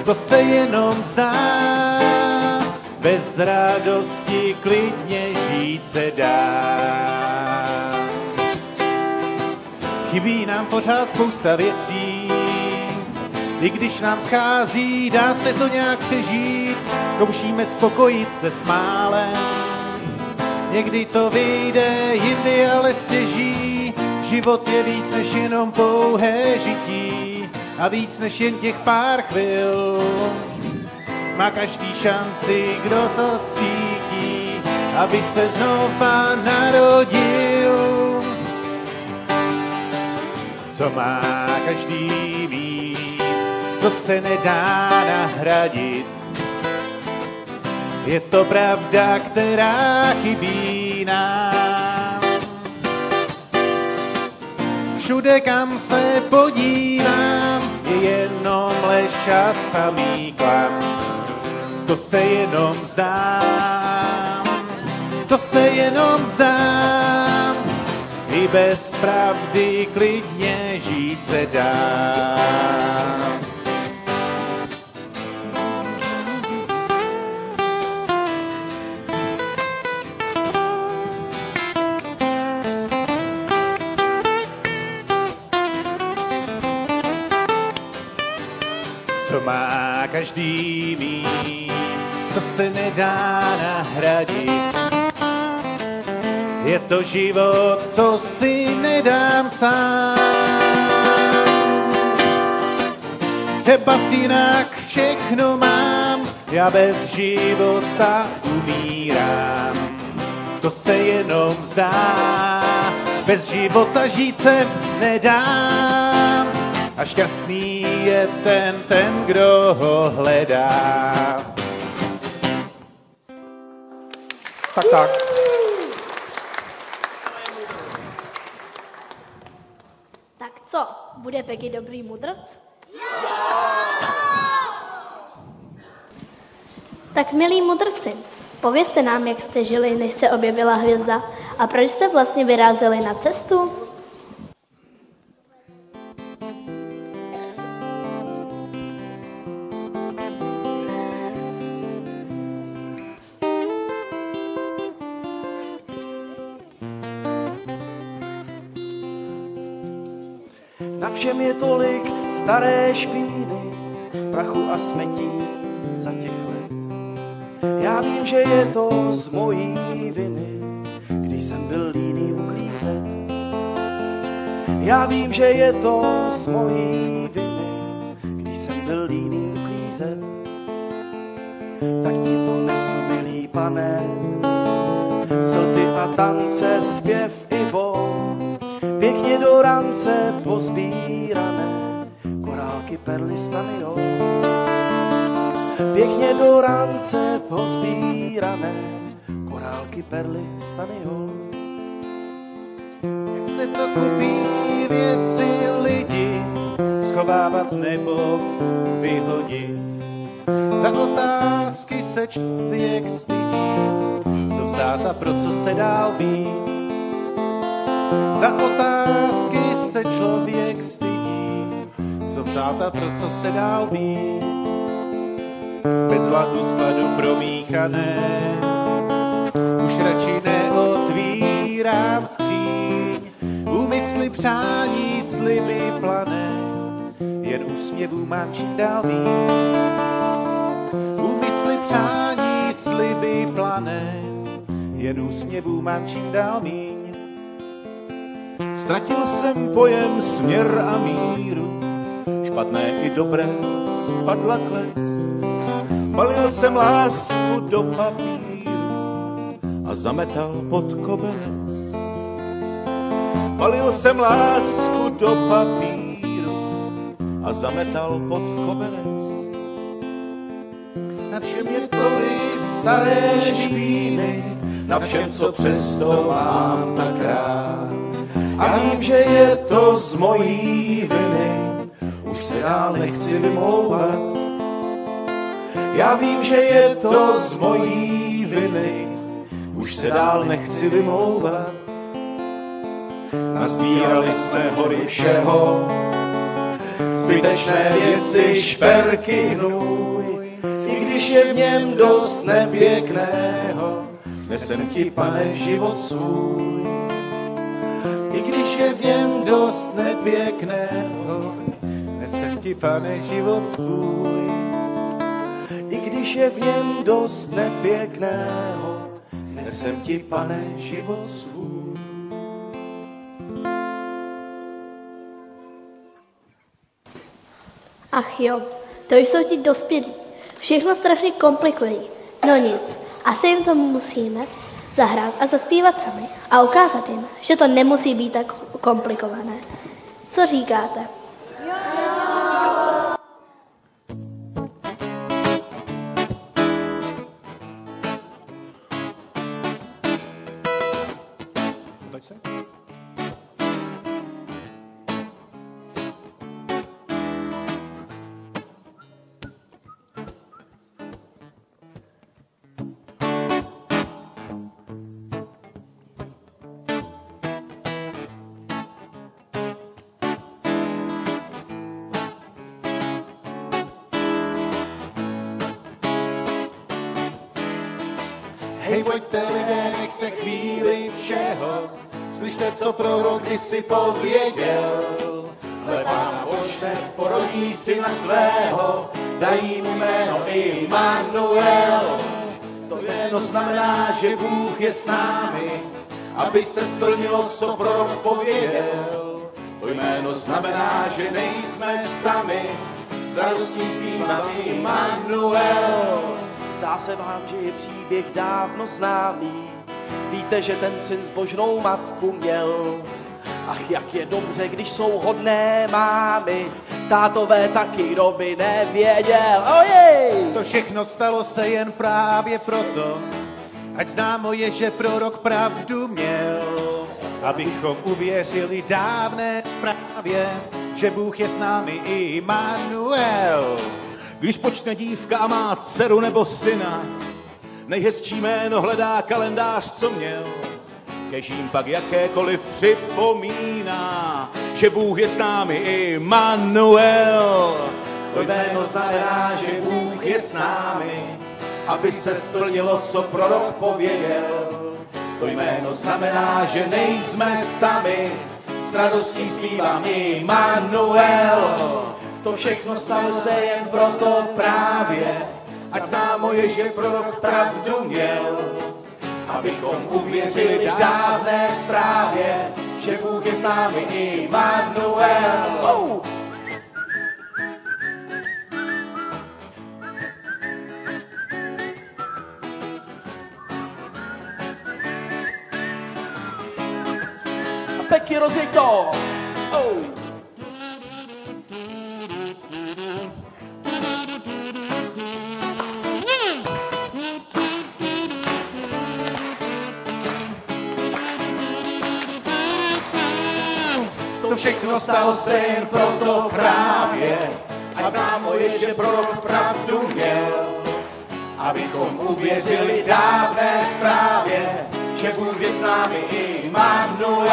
to se jenom zdá, bez radosti klidně žít se dá. Chybí nám pořád spousta věcí, i když nám schází, dá se to nějak přežít, zkoušíme spokojit se s málem. Někdy to vyjde, jindy ale stěží, život je víc než jenom pouhé žití a víc než jen těch pár chvil. Má každý šanci, kdo to cítí, aby se znova narodil. Co má každý mít, co se nedá nahradit. Je to pravda, která chybí nám. Všude, kam se podívám, je jenom lež a samý klam. To se jenom zdám, to se jenom zdám, i bez pravdy klidně žít se dá. Každý mít, co se nedá nahradit. Je to život, co si nedám sám. Třeba jinak všechno mám, já bez života umírám. To se jenom zdá, bez života žít se nedám. A šťastný je ten, ten, kdo ho hledá.
Tak, tak.
Tak co, bude Peky dobrý mudrc? Tak milí mudrci, povězte nám, jak jste žili, než se objevila hvězda a proč jste vlastně vyrázeli na cestu?
Staré špíny, prachu a smetí za těch let. Já vím, že je to z mojí viny, když jsem byl líný uklízet. Já vím, že je to z mojí viny, když jsem byl líný uklízet. Tak ti to nesu, milý pane, slzy a tance, zpěv i bol, pěkně do rance pozbírané, korálky, perly, stany, jo. Pěkně do rance pozbírané, korálky, perly, stany, jo.
Jak se to kupí věci lidi, schovávat nebo vyhodit. Za otázky se člověk stydí, co vzdát a pro co se dál být. Za otázky stydí, co vzdát a pro co se dál být. Bez
tu skladu promíchané. Už radši neotvírám skříň, úmysly přání sliby plané, jen úsměvů mám čím dál víc. Úmysly přání sliby plané, jen úsměvů mám čím dál míň. Ztratil jsem pojem směr a míru, špatné i dobré spadla klec. Balil jsem lásku do papíru a zametal pod koberec. Balil jsem lásku do papíru a zametal pod koberec. Na všem je tolik staré špíny, na všem, co přesto mám tak rád. A vím, že je to z mojí viny, už se dál nechci vymlouvat. Já vím, že je to z mojí viny, už se dál nechci vymlouvat. Nazbírali jsme hory všeho, zbytečné věci, šperky, hnůj, i když je v něm dost nepěkného, nesem ti, pane, život svůj. I když je v něm dost nepěkného, nesem ti, pane, život svůj. I když je v něm dost nepěkného, nesem ti, pane, život svůj.
Ach jo, to jsou ti dospělí. Všechno strašně komplikují. No nic, asi jim to musíme zahrát a zaspívat sami a ukázat jim, že to nemusí být tak komplikované. Co říkáte?
Co prorok kdysi pověděl. Hle, pána pošle, porodí syna svého, dají mu jméno Immanuel. To jméno znamená, že Bůh je s námi, aby se splnilo, co prorok pověděl. To jméno znamená, že nejsme sami, s radostí zpívám Immanuel.
Zdá se vám, že je příběh dávno známý. Víte, že ten syn zbožnou matku měl. Ach, jak je dobře, když jsou hodné mámy. Tátové taky doby nevěděl. Ojej!
To všechno stalo se jen právě proto, ať známo je, že prorok pravdu měl. Abychom uvěřili dávné zprávě, že Bůh je s námi Immanuel. Když počne dívka a má dceru nebo syna, nejhezčí jméno hledá kalendář, co měl. Kežím pak jakékoliv připomíná, že Bůh je s námi Immanuel. To jméno znamená, že Bůh je s námi, aby se splnilo, co prorok pověděl. To jméno znamená, že nejsme sami, s radostí zpívám Immanuel. To všechno stalo se jen proto právě, ať známo je, že prorok pravdu měl. Abychom uvěřili dávné zprávě, že Bůh je s námi Immanuel. Oh!
A Peky rozjeď to! Oh!
Se jen proto právě, ať známo je, že prorok pravdu měl. Abychom uvěřili dávné zprávě, že Bůh je s námi Immanuel.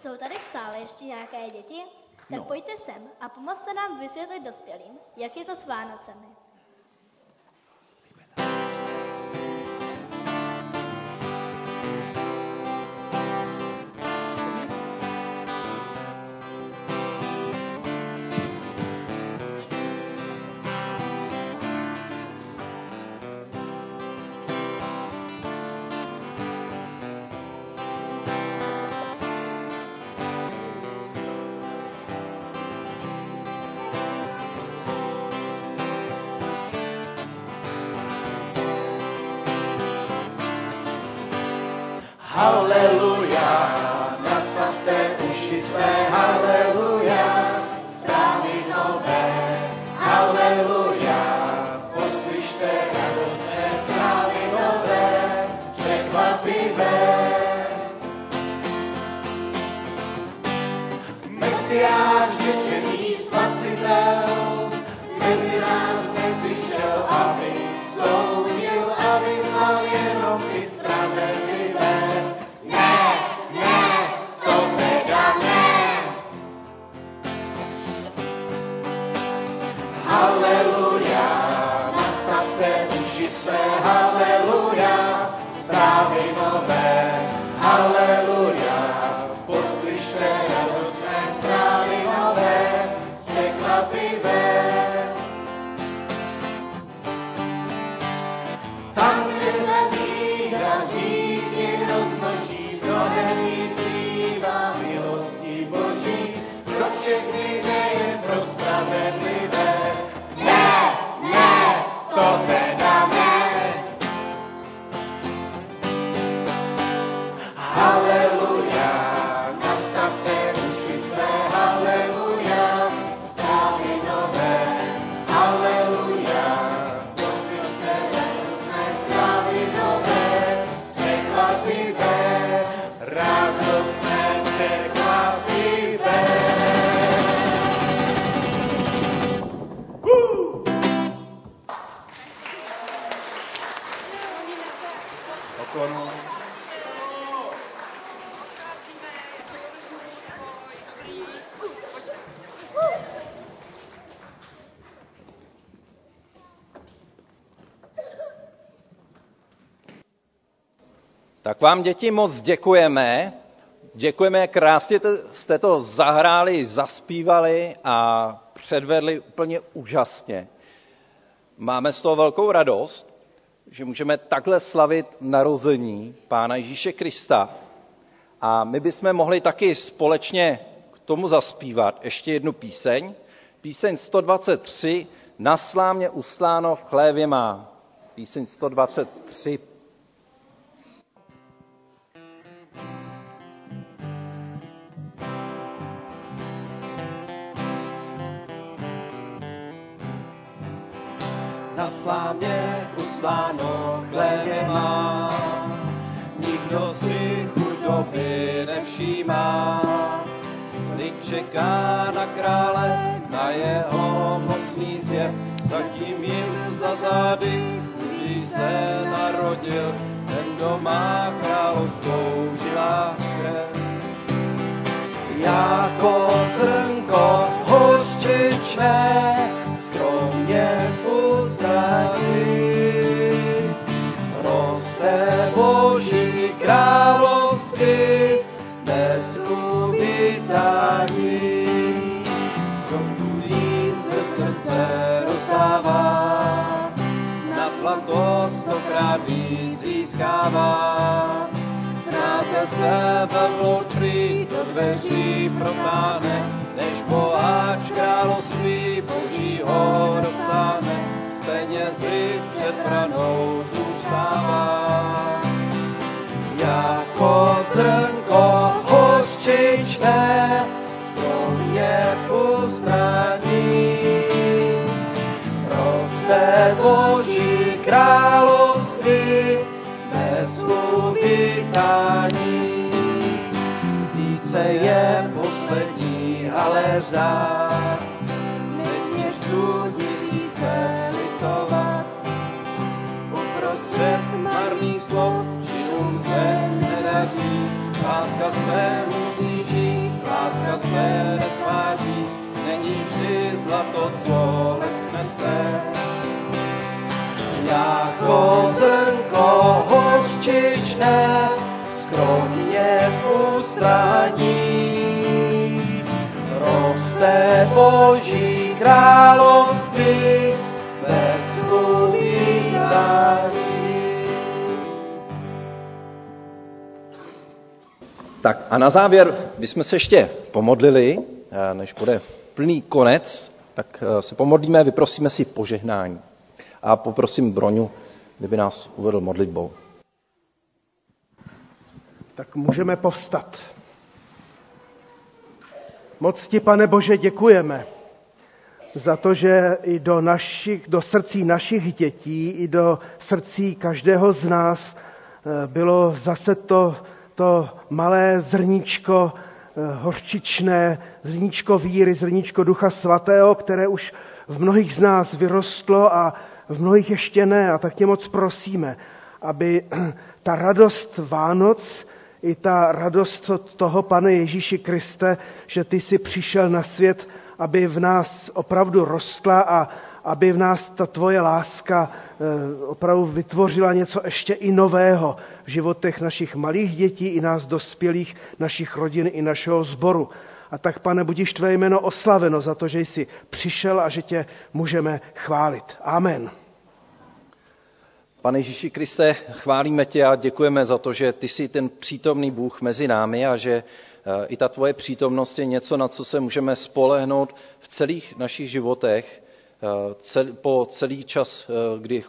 Jsou Děti, tak no. pojďte sem a pomozte nám vysvětlit dospělým, jak je to s Vánocemi.
Vám děti moc děkujeme. Děkujeme, krásně te- jste to zahráli, zaspívali a předvedli úplně úžasně. Máme z toho velkou radost, že můžeme takhle slavit narození Pána Ježíše Krista. A my bychom mohli taky společně k tomu zaspívat ještě jednu píseň. Píseň 123, Na slámě usláno v chlévě má. Píseň 123.
jeho mocný zjev, zatím jim za zády, kdy se narodil, ten, kdo má královskou zlato stokrát víc získává. Snáze se velmoutří do dveří protáhne, než boháč království božího dosáhne, s penězi před branou zůstává. Než tu tisíce litovat. Uprostřed marných slov činům se nedaří, láska se musí žít, láska se netváří. to, co jsme se. Jako zrnko hořčičné, skromně v roste Boží království bez uvítání.
Tak a na závěr bychom se ještě pomodlili, eh, než bude plný konec, tak eh, se pomodlíme, vyprosíme si požehnání. A poprosím Broňu, kdyby nás uvedl modlitbou.
Tak můžeme povstat. Moc ti, pane Bože, děkujeme za to, že i do, našich, do srdcí našich dětí, i do srdcí každého z nás eh, bylo zase to, to malé zrníčko eh, horčičné, zrníčko víry, zrníčko ducha svatého, které už v mnohých z nás vyrostlo a v mnohých ještě ne. A tak tě moc prosíme, aby ta radost Vánoc, i ta radost od toho, pane Ježíši Kriste, že ty jsi přišel na svět, aby v nás opravdu rostla a aby v nás ta tvoje láska eh, opravdu vytvořila něco ještě i nového v životech našich malých dětí i nás dospělých, našich rodin i našeho sboru. A tak, pane, budíš tvé jméno oslaveno za to, že jsi přišel a že tě můžeme chválit. Amen.
Pane Ježíši Kriste, chválíme tě a děkujeme za to, že ty jsi ten přítomný Bůh mezi námi a že eh, i ta tvoje přítomnost je něco, na co se můžeme spolehnout v celých našich životech, eh, po celý čas, eh, kdy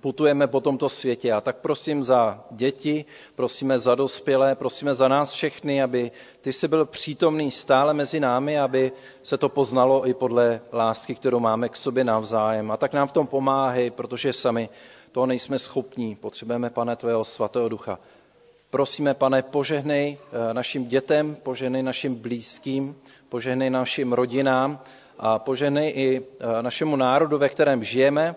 putujeme po tomto světě. A tak prosím za děti, prosíme za dospělé, prosíme za nás všechny, aby ty jsi byl přítomný stále mezi námi, aby se to poznalo i podle lásky, kterou máme k sobě navzájem. A tak nám v tom pomáhej, protože sami toho nejsme schopní. Potřebujeme, pane, tvého svatého ducha. Prosíme, pane, požehnej eh, našim dětem, požehnej našim blízkým, požehnej našim rodinám a požehnej i eh, našemu národu, ve kterém žijeme,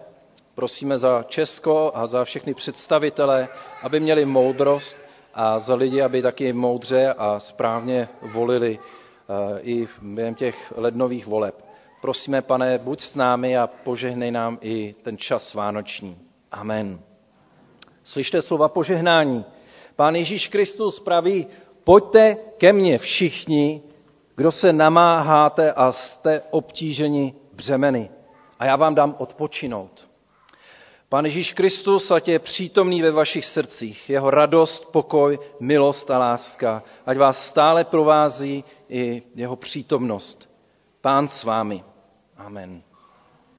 Prosíme za Česko a za všechny představitele, aby měli moudrost a za lidi, aby taky moudře a správně volili eh, i během těch lednových voleb. Prosíme, pane, buď s námi a požehnej nám i ten čas vánoční. Amen. Slyšte slova požehnání. Pán Ježíš Kristus praví, pojďte ke mně všichni, kdo se namáháte a jste obtíženi břemeny a já vám dám odpočinout. Pán Ježíš Kristus, ať je přítomný ve vašich srdcích, jeho radost, pokoj, milost a láska, ať vás stále provází i jeho přítomnost. Pán s vámi. Amen.